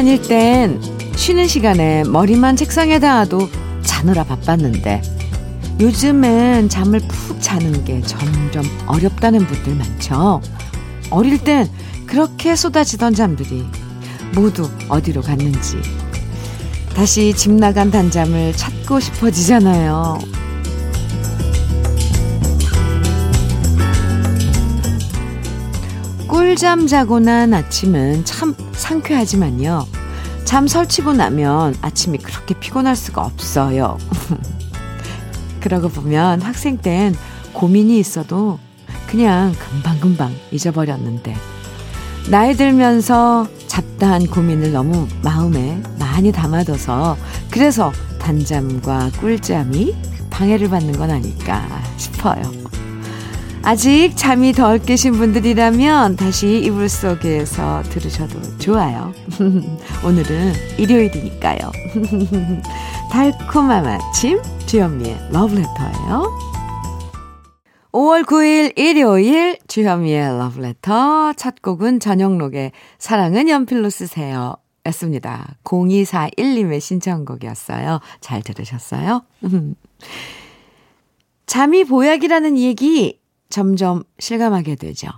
다닐 땐 쉬는 시간에 머리만 책상에 닿아도 자느라 바빴는데 요즘엔 잠을 푹 자는 게 점점 어렵다는 분들 많죠. 어릴 땐 그렇게 쏟아지던 잠들이 모두 어디로 갔는지 다시 집 나간 단잠을 찾고 싶어지잖아요. 꿀잠 자고 난 아침은 참 상쾌하지만요. 잠 설치고 나면 아침이 그렇게 피곤할 수가 없어요. 그러고 보면 학생 땐 고민이 있어도 그냥 금방금방 잊어버렸는데 나이 들면서 잡다한 고민을 너무 마음에 많이 담아둬서 그래서 단잠과 꿀잠이 방해를 받는 건 아닐까 싶어요. 아직 잠이 덜 깨신 분들이라면 다시 이불 속에서 들으셔도 좋아요. 오늘은 일요일이니까요. 달콤한 아침 주현미의 러브레터예요. 5월 9일 일요일 주현미의 러브레터 첫 곡은 전영록의 사랑은 연필로 쓰세요 였습니다. 0241님의 신청곡이었어요. 잘 들으셨어요? 잠이 보약이라는 얘기 점점 실감하게 되죠.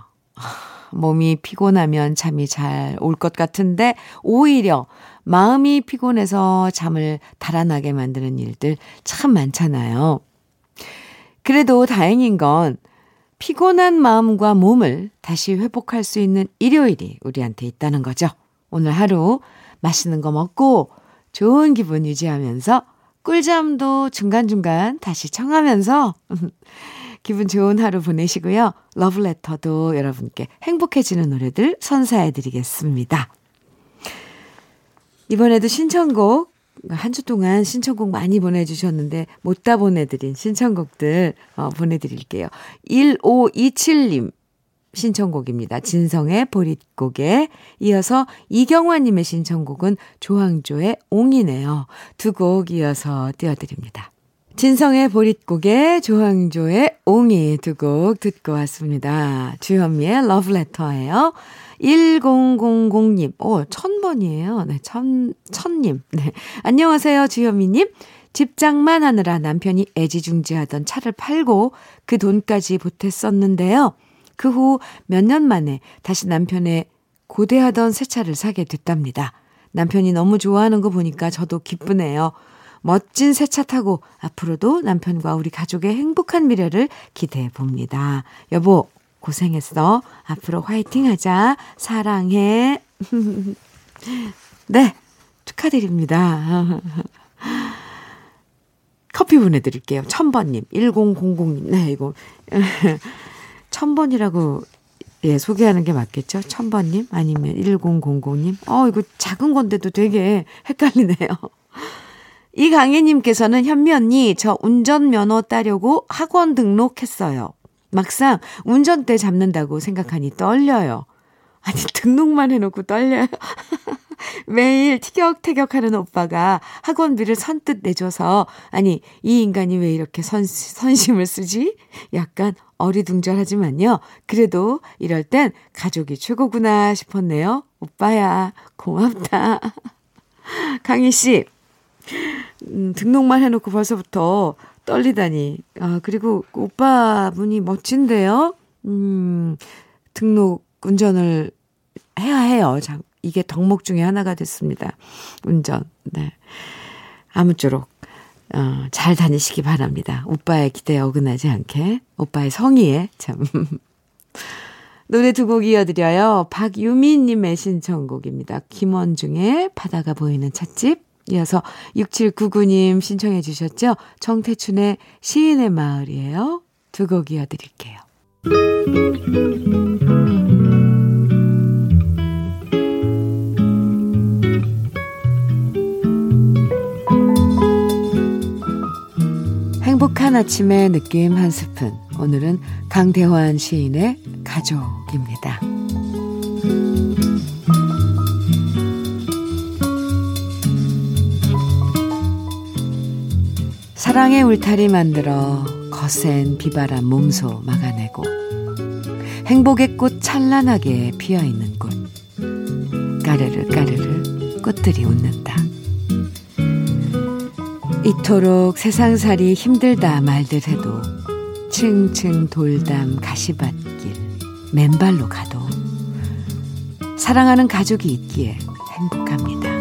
몸이 피곤하면 잠이 잘 올 것 같은데 오히려 마음이 피곤해서 잠을 달아나게 만드는 일들 참 많잖아요. 그래도 다행인 건 피곤한 마음과 몸을 다시 회복할 수 있는 일요일이 우리한테 있다는 거죠. 오늘 하루 맛있는 거 먹고 좋은 기분 유지하면서 꿀잠도 중간중간 다시 청하면서 기분 좋은 하루 보내시고요. 러브레터도 여러분께 행복해지는 노래들 선사해 드리겠습니다. 이번에도 신청곡, 한 주 동안 신청곡 많이 보내주셨는데, 못 다 보내드린 신청곡들 어, 보내드릴게요. 1527님 신청곡입니다. 진성의 보릿고개. 이어서 이경화님의 신청곡은 조항조의 옹이네요. 두 곡 이어서 띄워드립니다. 진성의 보릿고개, 조항조의 옹이 두 곡 듣고 왔습니다. 주현미의 러브레터예요. 1000님, 오, 천번이에요. 네, 천, 천님. 네. 안녕하세요, 주현미님. 집장만 하느라 남편이 애지중지하던 차를 팔고 그 돈까지 보탰었는데요. 그 후 몇 년 만에 다시 남편의 고대하던 새 차를 사게 됐답니다. 남편이 너무 좋아하는 거 보니까 저도 기쁘네요. 멋진 새 차 타고 앞으로도 남편과 우리 가족의 행복한 미래를 기대해 봅니다. 여보, 고생했어. 앞으로 화이팅 하자. 사랑해. 네, 축하드립니다. 커피 보내드릴게요. 천번님, 1000님. 네, 이거. 천번이라고, 예, 소개하는 게 맞겠죠? 천번님? 아니면 1000님? 어, 이거 작은 건데도 되게 헷갈리네요. 이강혜님께서는 현미 언니, 저 운전면허 따려고 학원 등록했어요. 막상 운전대 잡는다고 생각하니 떨려요. 아니, 등록만 해놓고 떨려요. 매일 티격태격하는 오빠가 학원비를 선뜻 내줘서, 아니, 이 인간이 왜 이렇게 선, 선심을 쓰지? 약간 어리둥절하지만요. 그래도 이럴 땐 가족이 최고구나 싶었네요. 오빠야, 고맙다. 강희 씨, 음, 등록만 해놓고 벌써부터 떨리다니. 아, 그리고 오빠분이 멋진데요? 음, 등록 운전을 해야 해요. 참, 이게 덕목 중에 하나가 됐습니다. 운전. 네. 아무쪼록, 어, 잘 다니시기 바랍니다. 오빠의 기대에 어긋나지 않게. 오빠의 성의에, 참. 노래 두 곡 이어드려요. 박유미님의 신청곡입니다. 김원중의 바다가 보이는 찻집. 이어서 6799님 신청해 주셨죠? 정태춘의 시인의 마을이에요. 두 곡 이어드릴게요. 행복한 아침의 느낌 한 스푼. 오늘은 강대환 시인의 가족입니다. 사랑의 울타리 만들어 거센 비바람 몸소 막아내고 행복의 꽃 찬란하게 피어있는 곳 까르르 까르르 꽃들이 웃는다. 이토록 세상살이 힘들다 말들 해도 층층 돌담 가시밭길 맨발로 가도 사랑하는 가족이 있기에 행복합니다.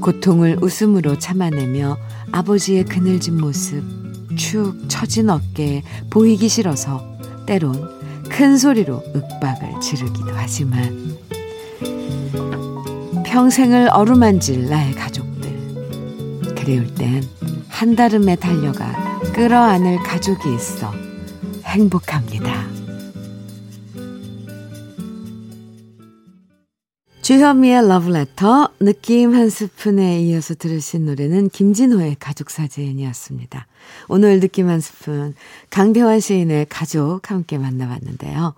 고통을 웃음으로 참아내며 아버지의 그늘진 모습 축 처진 어깨에 보이기 싫어서 때론 큰 소리로 윽박을 지르기도 하지만 평생을 어루만질 나의 가족들 그리울 땐 한달음에 달려가 끌어안을 가족이 있어 행복합니다. 주현미의 러브레터 느낌 한 스푼에 이어서 들으신 노래는 김진호의 가족사진이었습니다. 오늘 느낌 한 스푼 강대환 시인의 가족 함께 만나봤는데요.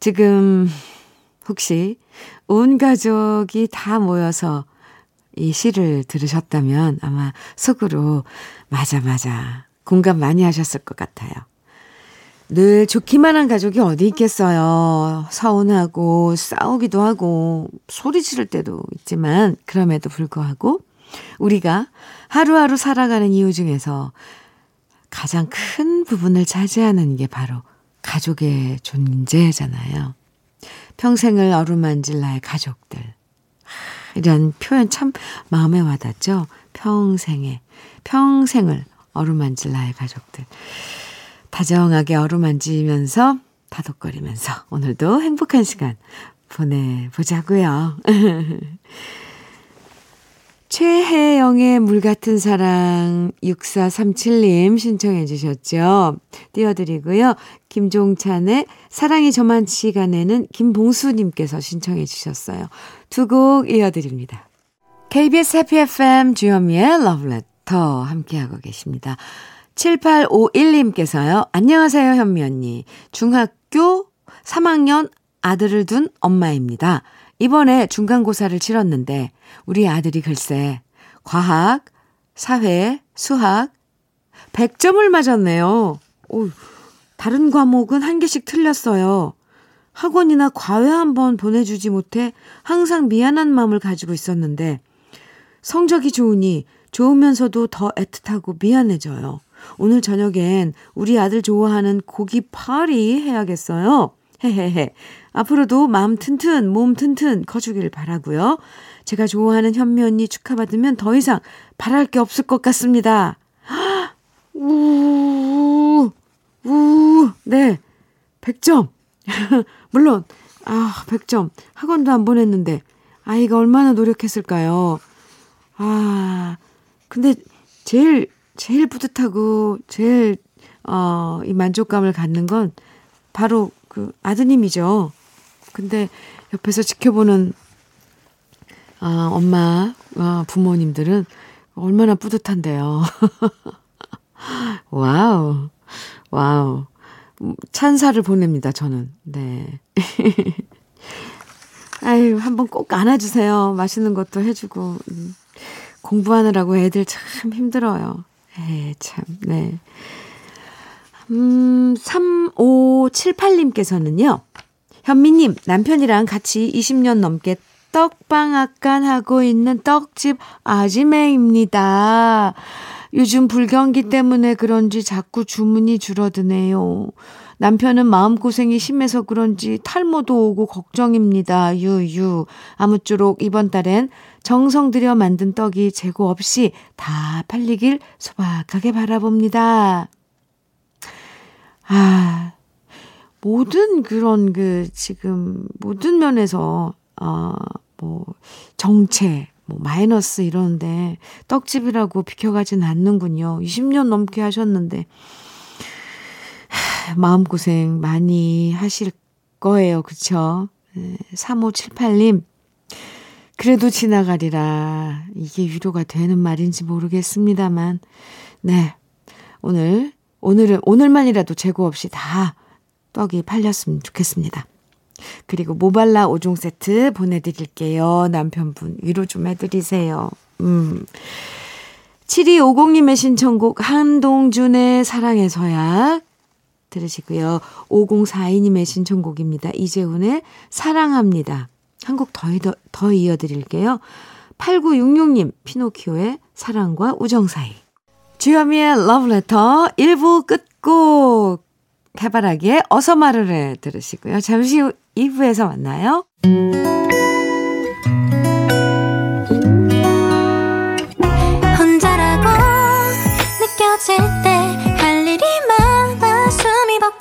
지금 혹시 온 가족이 다 모여서 이 시를 들으셨다면 아마 속으로 맞아 맞아 공감 많이 하셨을 것 같아요. 늘 좋기만 한 가족이 어디 있겠어요. 서운하고 싸우기도 하고 소리 지를 때도 있지만 그럼에도 불구하고 우리가 하루하루 살아가는 이유 중에서 가장 큰 부분을 차지하는 게 바로 가족의 존재잖아요. 평생을 어루만질 나의 가족들. 이런 표현 참 마음에 와닿죠? 평생에, 평생을 어루만질 나의 가족들. 다정하게 어루만지면서 다독거리면서 오늘도 행복한 시간 보내보자고요. 최혜영의 물 같은 사랑 6437님 신청해 주셨죠. 띄워드리고요. 김종찬의 사랑이 저만 시간에는 김봉수님께서 신청해 주셨어요. 두 곡 이어드립니다. KBS 해피 FM 주현미의 러브레터 함께하고 계십니다. 7851님께서요. 안녕하세요, 현미 언니. 중학교 3학년 아들을 둔 엄마입니다. 이번에 중간고사를 치렀는데 우리 아들이 글쎄 과학, 사회, 수학 100점을 맞았네요. 오, 다른 과목은 한 개씩 틀렸어요. 학원이나 과외 한번 보내주지 못해 항상 미안한 마음을 가지고 있었는데 성적이 좋으니 좋으면서도 더 애틋하고 미안해져요. 오늘 저녁엔 우리 아들 좋아하는 고기 파리 해야겠어요. 헤헤헤. 앞으로도 마음 튼튼, 몸 튼튼 커주길 바라고요. 제가 좋아하는 현미 언니 축하받으면 더 이상 바랄 게 없을 것 같습니다. 우, 우, 네. 100점. 물론, 아, 100점. 학원도 안 보냈는데, 아이가 얼마나 노력했을까요? 아, 근데 제일 제일 뿌듯하고 제일 어, 이 만족감을 갖는 건 바로 그 아드님이죠. 근데 옆에서 지켜보는 아, 엄마, 아, 부모님들은 얼마나 뿌듯한데요. Wow. Wow. 찬사를 보냅니다, 저는. 네. 아유, 한번 꼭 안아주세요. 맛있는 것도 해주고. 음. 공부하느라고 애들 참 힘들어요. 에, 참, 네. 음, 3578님께서는요, 현미님, 남편이랑 같이 20년 넘게 떡방앗간 하고 있는 떡집 아지매입니다. 요즘 불경기 때문에 그런지 자꾸 주문이 줄어드네요. 남편은 마음고생이 심해서 그런지 탈모도 오고 걱정입니다. 유유. 아무쪼록 이번 달엔 정성 들여 만든 떡이 재고 없이 다 팔리길 소박하게 바라봅니다. 아, 모든 그런 그 지금 모든 면에서 어, 뭐 정체, 뭐 마이너스 이런데 떡집이라고 비켜가진 않는군요. 20년 넘게 하셨는데 마음고생 많이 하실 거예요. 그쵸? 3578님, 그래도 지나가리라. 이게 위로가 되는 말인지 모르겠습니다만, 네. 오늘, 오늘은, 오늘만이라도 재고 없이 다 떡이 팔렸으면 좋겠습니다. 그리고 모발라 5종 세트 보내드릴게요. 남편분 위로 좀 해드리세요. 음. 7250님의 신청곡 한동준의 사랑의 서약 들으시고요. 5042님의 신청곡입니다. 이재훈의 사랑합니다. 한곡 더, 더 이어드릴게요. 8966님, 피노키오의 사랑과 우정 사이. 주현미의 러브레터 1부 끝곡. 해바라기에 어서 말을 해 들으시고요. 잠시 후 2부에서 만나요. 혼자라고 느껴질 때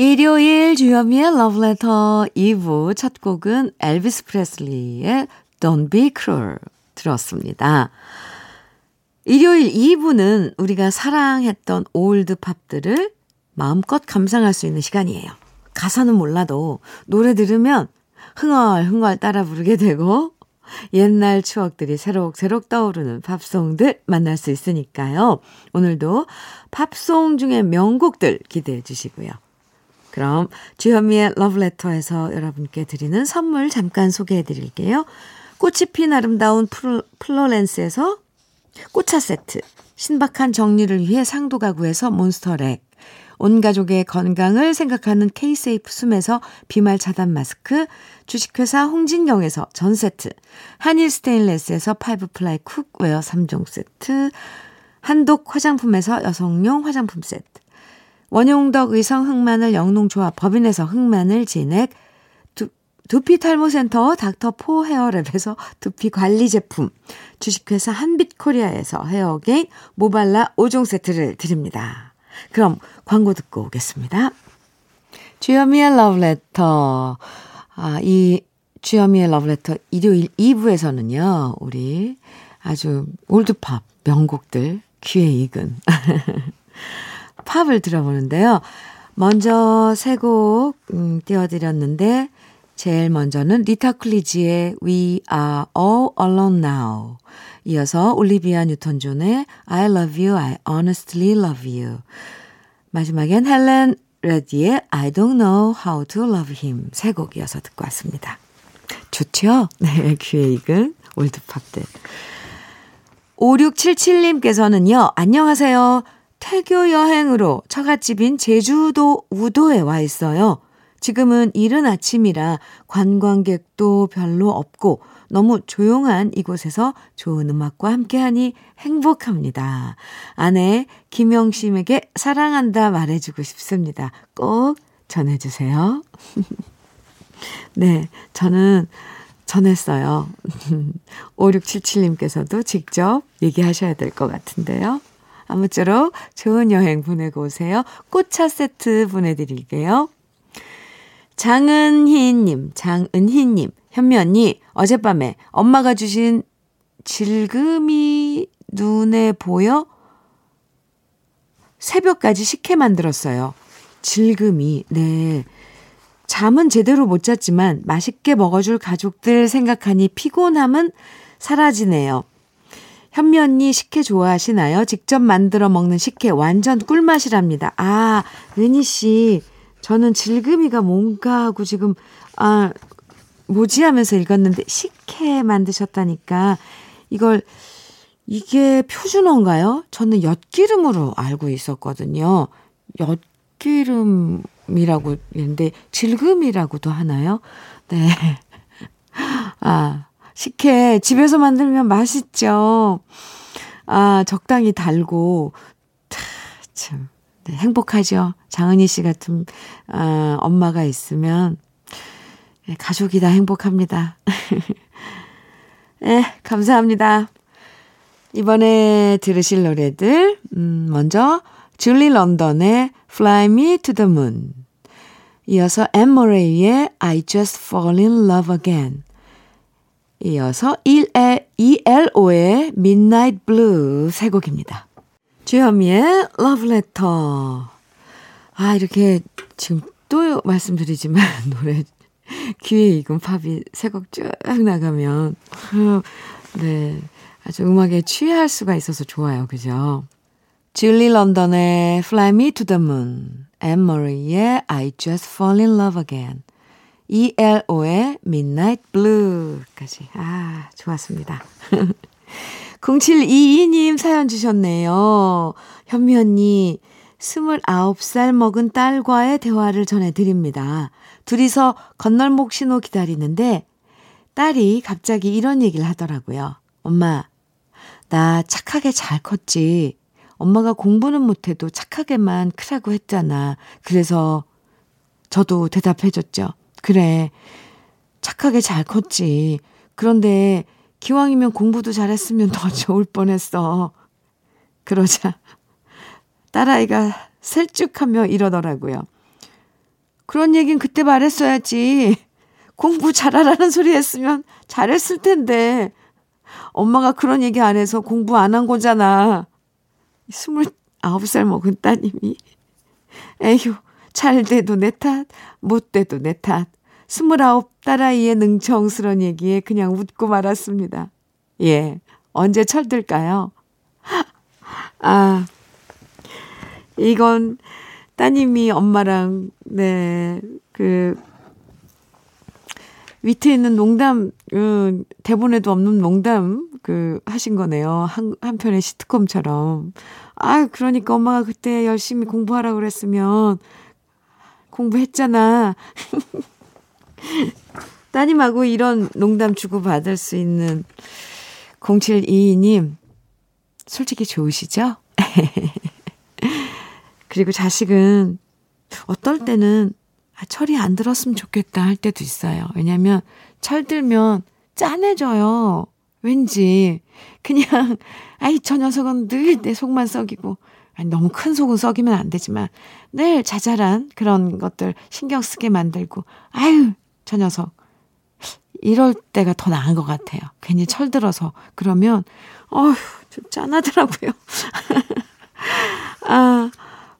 일요일 주현미의 러브레터 2부 첫 곡은 엘비스 프레슬리의 Don't Be Cruel 들었습니다. 일요일 2부는 우리가 사랑했던 old pop들을 마음껏 감상할 수 있는 시간이에요. 가사는 몰라도 노래 들으면 흥얼흥얼 따라 부르게 되고 옛날 추억들이 새록새록 떠오르는 팝송들 만날 수 있으니까요. 오늘도 팝송 중에 명곡들 기대해 주시고요. 그럼 주현미의 러브레터에서 여러분께 드리는 선물 잠깐 소개해 드릴게요. 꽃이 핀 아름다운 플로렌스에서 꽃차 세트, 신박한 정리를 위해 상도 가구에서 몬스터렉, 온 가족의 건강을 생각하는 케이세이프 숨에서 비말 차단 마스크, 주식회사 홍진경에서 전 세트, 한일 스테인레스에서 five ply cookware 3종 세트, 한독 화장품에서 여성용 화장품 세트, 원용덕 의성 흑마늘 영농조합 법인에서 흑마늘 진액, 두, 두피 탈모센터 닥터포 헤어랩에서 두피 관리 제품, 주식회사 한빛코리아에서 헤어게인 모발라 5종 세트를 드립니다. 그럼 광고 듣고 오겠습니다. 주현미의 러브레터. 아, 이 주현미의 러브레터 일요일 2부에서는요, 우리 아주 old pop 명곡들 귀에 익은 팝을 들어보는데요. 먼저 세곡 음, 띄워드렸는데 제일 먼저는 리타 쿨리지의 We Are All Alone Now 이어서 올리비아 뉴턴 존의 I Love You, I Honestly Love You 마지막엔 헬렌 레디의 I Don't Know How to Love Him 세 곡 이어서 듣고 왔습니다. 좋죠? 네, 귀에 익은 올드팝들. 5677님께서는요, 안녕하세요. 태교 여행으로 처갓집인 제주도 우도에 와 있어요. 지금은 이른 아침이라 관광객도 별로 없고 너무 조용한 이곳에서 좋은 음악과 함께하니 행복합니다. 아내 김영심에게 사랑한다 말해주고 싶습니다. 꼭 전해주세요. 네, 저는 전했어요. 5677님께서도 직접 얘기하셔야 될 것 같은데요. 아무쪼록 좋은 여행 보내고 오세요. 꽃차 세트 보내드릴게요. 장은희님, 장은희님, 현미 언니, 어젯밤에 엄마가 주신 질금이 눈에 보여 새벽까지 식혜 만들었어요. 질금이, 네. 잠은 제대로 못 잤지만 맛있게 먹어줄 가족들 생각하니 피곤함은 사라지네요. 현미 언니 식혜 좋아하시나요? 직접 만들어 먹는 식혜 완전 꿀맛이랍니다. 아, 은희 씨. 저는 질금이가 뭔가 하고 지금, 아, 뭐지 하면서 읽었는데 식혜 만드셨다니까 이걸 이게 표준어인가요? 저는 엿기름으로 알고 있었거든요. 엿기름이라고 했는데 질금이라고도 하나요? 네. 아, 식혜 집에서 만들면 맛있죠. 아, 적당히 달고 참 네, 행복하죠. 장은희 씨 같은 아, 엄마가 있으면 네, 가족이 다 행복합니다. 네, 감사합니다. 이번에 들으실 노래들 음, 먼저 줄리 런던의 Fly Me to the Moon 이어서 엠 모레이의 I Just Fall in Love Again 이어서 1ELO의 Midnight Blue 세 곡입니다. 주현미의 Love Letter. 아, 이렇게 지금 또 말씀드리지만 노래 귀에 익은 팝이 세 곡 쭉 나가면 네. 아주 음악에 취할 수가 있어서 좋아요. 그죠? 줄리 런던의 Fly Me to the Moon, 앤 머리의 I Just Fall in Love Again, ELO의 Midnight Blue까지. 아, 좋았습니다. 0722님 사연 주셨네요. 현미 언니, 29살 먹은 딸과의 대화를 전해드립니다. 둘이서 건널목 신호 기다리는데 딸이 갑자기 이런 얘기를 하더라고요. 엄마, 나 착하게 잘 컸지. 엄마가 공부는 못해도 착하게만 크라고 했잖아. 그래서 저도 대답해줬죠. 그래. 착하게 잘 컸지. 그런데 기왕이면 공부도 잘했으면 더 좋을 뻔했어. 그러자 딸아이가 셀쭉하며 이러더라고요. 그런 얘긴 그때 말했어야지. 공부 잘하라는 소리 했으면 잘했을 텐데. 엄마가 그런 얘기 안 해서 공부 안 한 거잖아. 29살 먹은 따님이. 에휴, 잘 돼도 내 탓, 못 돼도 내 탓. 29 딸아이의 능청스런 얘기에 그냥 웃고 말았습니다. 예, 언제 철들까요? 아, 이건 따님이 엄마랑, 네, 그, 위트 있는 농담, 음, 대본에도 없는 농담, 그, 하신 거네요. 한, 한편의 시트콤처럼. 아, 그러니까 엄마가 그때 열심히 공부하라 그랬으면, 공부했잖아. 따님하고 이런 농담 주고받을 수 있는 0722님, 솔직히 좋으시죠? 그리고 자식은 어떨 때는 아, 철이 안 들었으면 좋겠다 할 때도 있어요. 왜냐면 철 들면 짠해져요. 왠지 그냥 아이 저 녀석은 늘 내 속만 썩이고 아니, 너무 큰 속은 썩이면 안 되지만 늘 자잘한 그런 것들 신경 쓰게 만들고 아유 저 녀석 이럴 때가 더 나은 것 같아요. 괜히 철들어서 그러면 어휴 좀 짠하더라고요. 아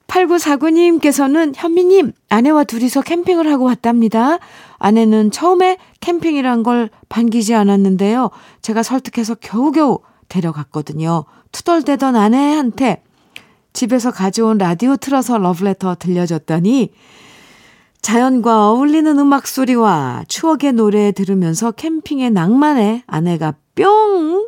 8949님께서는 현미님, 아내와 둘이서 캠핑을 하고 왔답니다. 아내는 처음에 캠핑이란 걸 반기지 않았는데요. 제가 설득해서 겨우겨우 데려갔거든요. 투덜대던 아내한테 집에서 가져온 라디오 틀어서 러브레터 들려줬더니 자연과 어울리는 음악 소리와 추억의 노래 들으면서 캠핑의 낭만에 아내가 뿅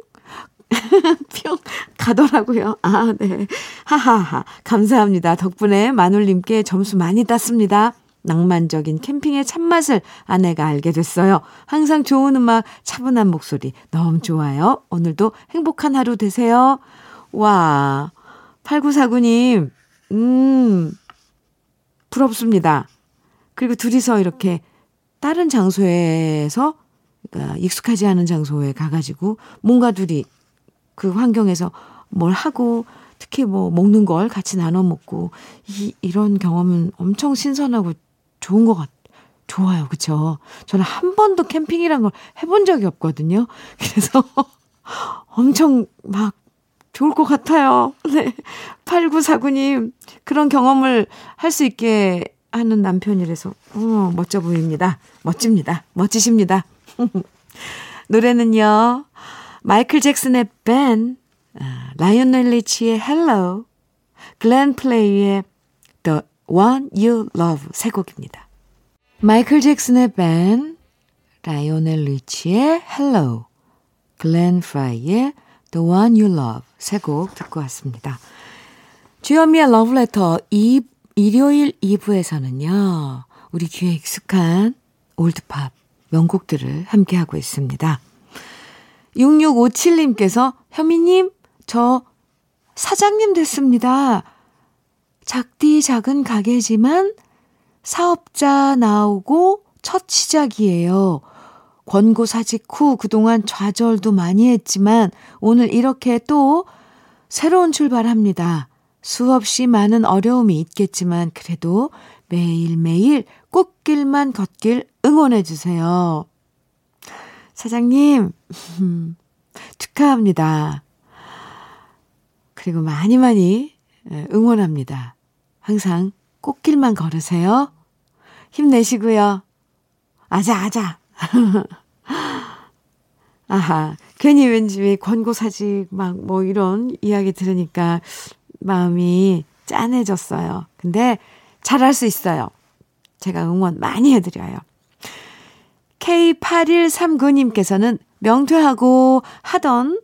뿅 가더라고요. 아, 네. 하하하. 감사합니다. 덕분에 마눌님께 점수 많이 땄습니다. 낭만적인 캠핑의 참맛을 아내가 알게 됐어요. 항상 좋은 음악, 차분한 목소리 너무 좋아요. 오늘도 행복한 하루 되세요. 와, 8949님, 음, 부럽습니다. 그리고 둘이서 이렇게 다른 장소에서, 그러니까 익숙하지 않은 장소에 가가지고 뭔가 둘이 그 환경에서 뭘 하고 특히 뭐 먹는 걸 같이 나눠 먹고 이 이런 경험은 엄청 신선하고 좋은 것 같. 좋아요. 그쵸? 저는 한 번도 캠핑이란 걸 해본 적이 없거든요. 그래서 엄청 막 좋을 것 같아요. 네. 8949님, 그런 경험을 할 수 있게 하는 남편이라서, 어, 멋져 보입니다. 멋집니다. 멋지십니다. 노래는요, 마이클 잭슨의 벤, 아, 라이오넬 리치의 Hello, 글렌 프라이의 The One You Love 세 곡입니다. 마이클 잭슨의 벤, 라이오넬 리치의 Hello, 글렌 프라이의 The One You Love 세 곡 듣고 왔습니다. 주현미의 러브레터 2, 일요일 2부에서는요, 우리 귀에 익숙한 old pop 명곡들을 함께하고 있습니다. 6657님께서 현미님, 저 사장님 됐습니다. 작디 작은 가게지만 사업자 나오고 첫 시작이에요. 권고 사직 후 그동안 좌절도 많이 했지만 오늘 이렇게 또 새로운 출발합니다. 수없이 많은 어려움이 있겠지만 그래도 매일매일 꽃길만 걷길 응원해 주세요. 사장님, 축하합니다. 그리고 많이 많이 응원합니다. 항상 꽃길만 걸으세요. 힘내시고요. 아자, 아자. 아하, 괜히 왠지 권고 사직 막 뭐 이런 이야기 들으니까 마음이 짠해졌어요. 근데 잘할 수 있어요. 제가 응원 많이 해드려요. K8139님께서는 명퇴하고 하던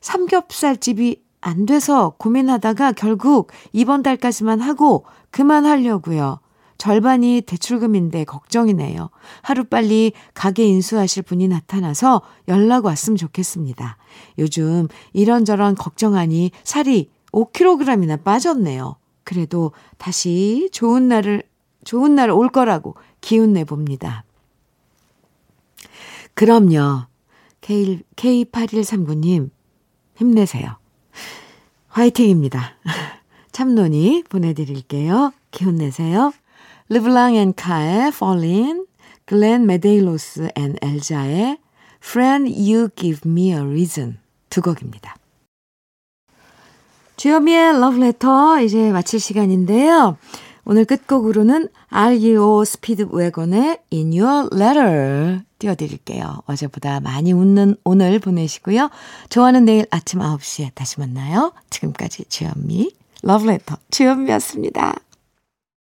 삼겹살집이 안 돼서 고민하다가 결국 이번 달까지만 하고 그만하려고요. 절반이 대출금인데 걱정이네요. 하루빨리 가게 인수하실 분이 나타나서 연락 왔으면 좋겠습니다. 요즘 이런저런 걱정하니 살이 5kg이나 빠졌네요. 그래도 다시 좋은 날을, 좋은 날 올 거라고 기운 내봅니다. 그럼요. K, K8139님, 힘내세요. 화이팅입니다. 참론이 보내드릴게요. 기운 내세요. 르블랑 앤 카의 Falling, 글렌 메데이로스 앤 엘자의 Friend You Give Me a Reason 두 곡입니다. 주여미의 러브레터 이제 마칠 시간인데요. 오늘 끝곡으로는 REO 스피드 웨건의 In Your Letter 띄워드릴게요. 어제보다 많이 웃는 오늘 보내시고요. 좋아하는 내일 아침 9시에 다시 만나요. 지금까지 주현미 러브레터 주현미였습니다.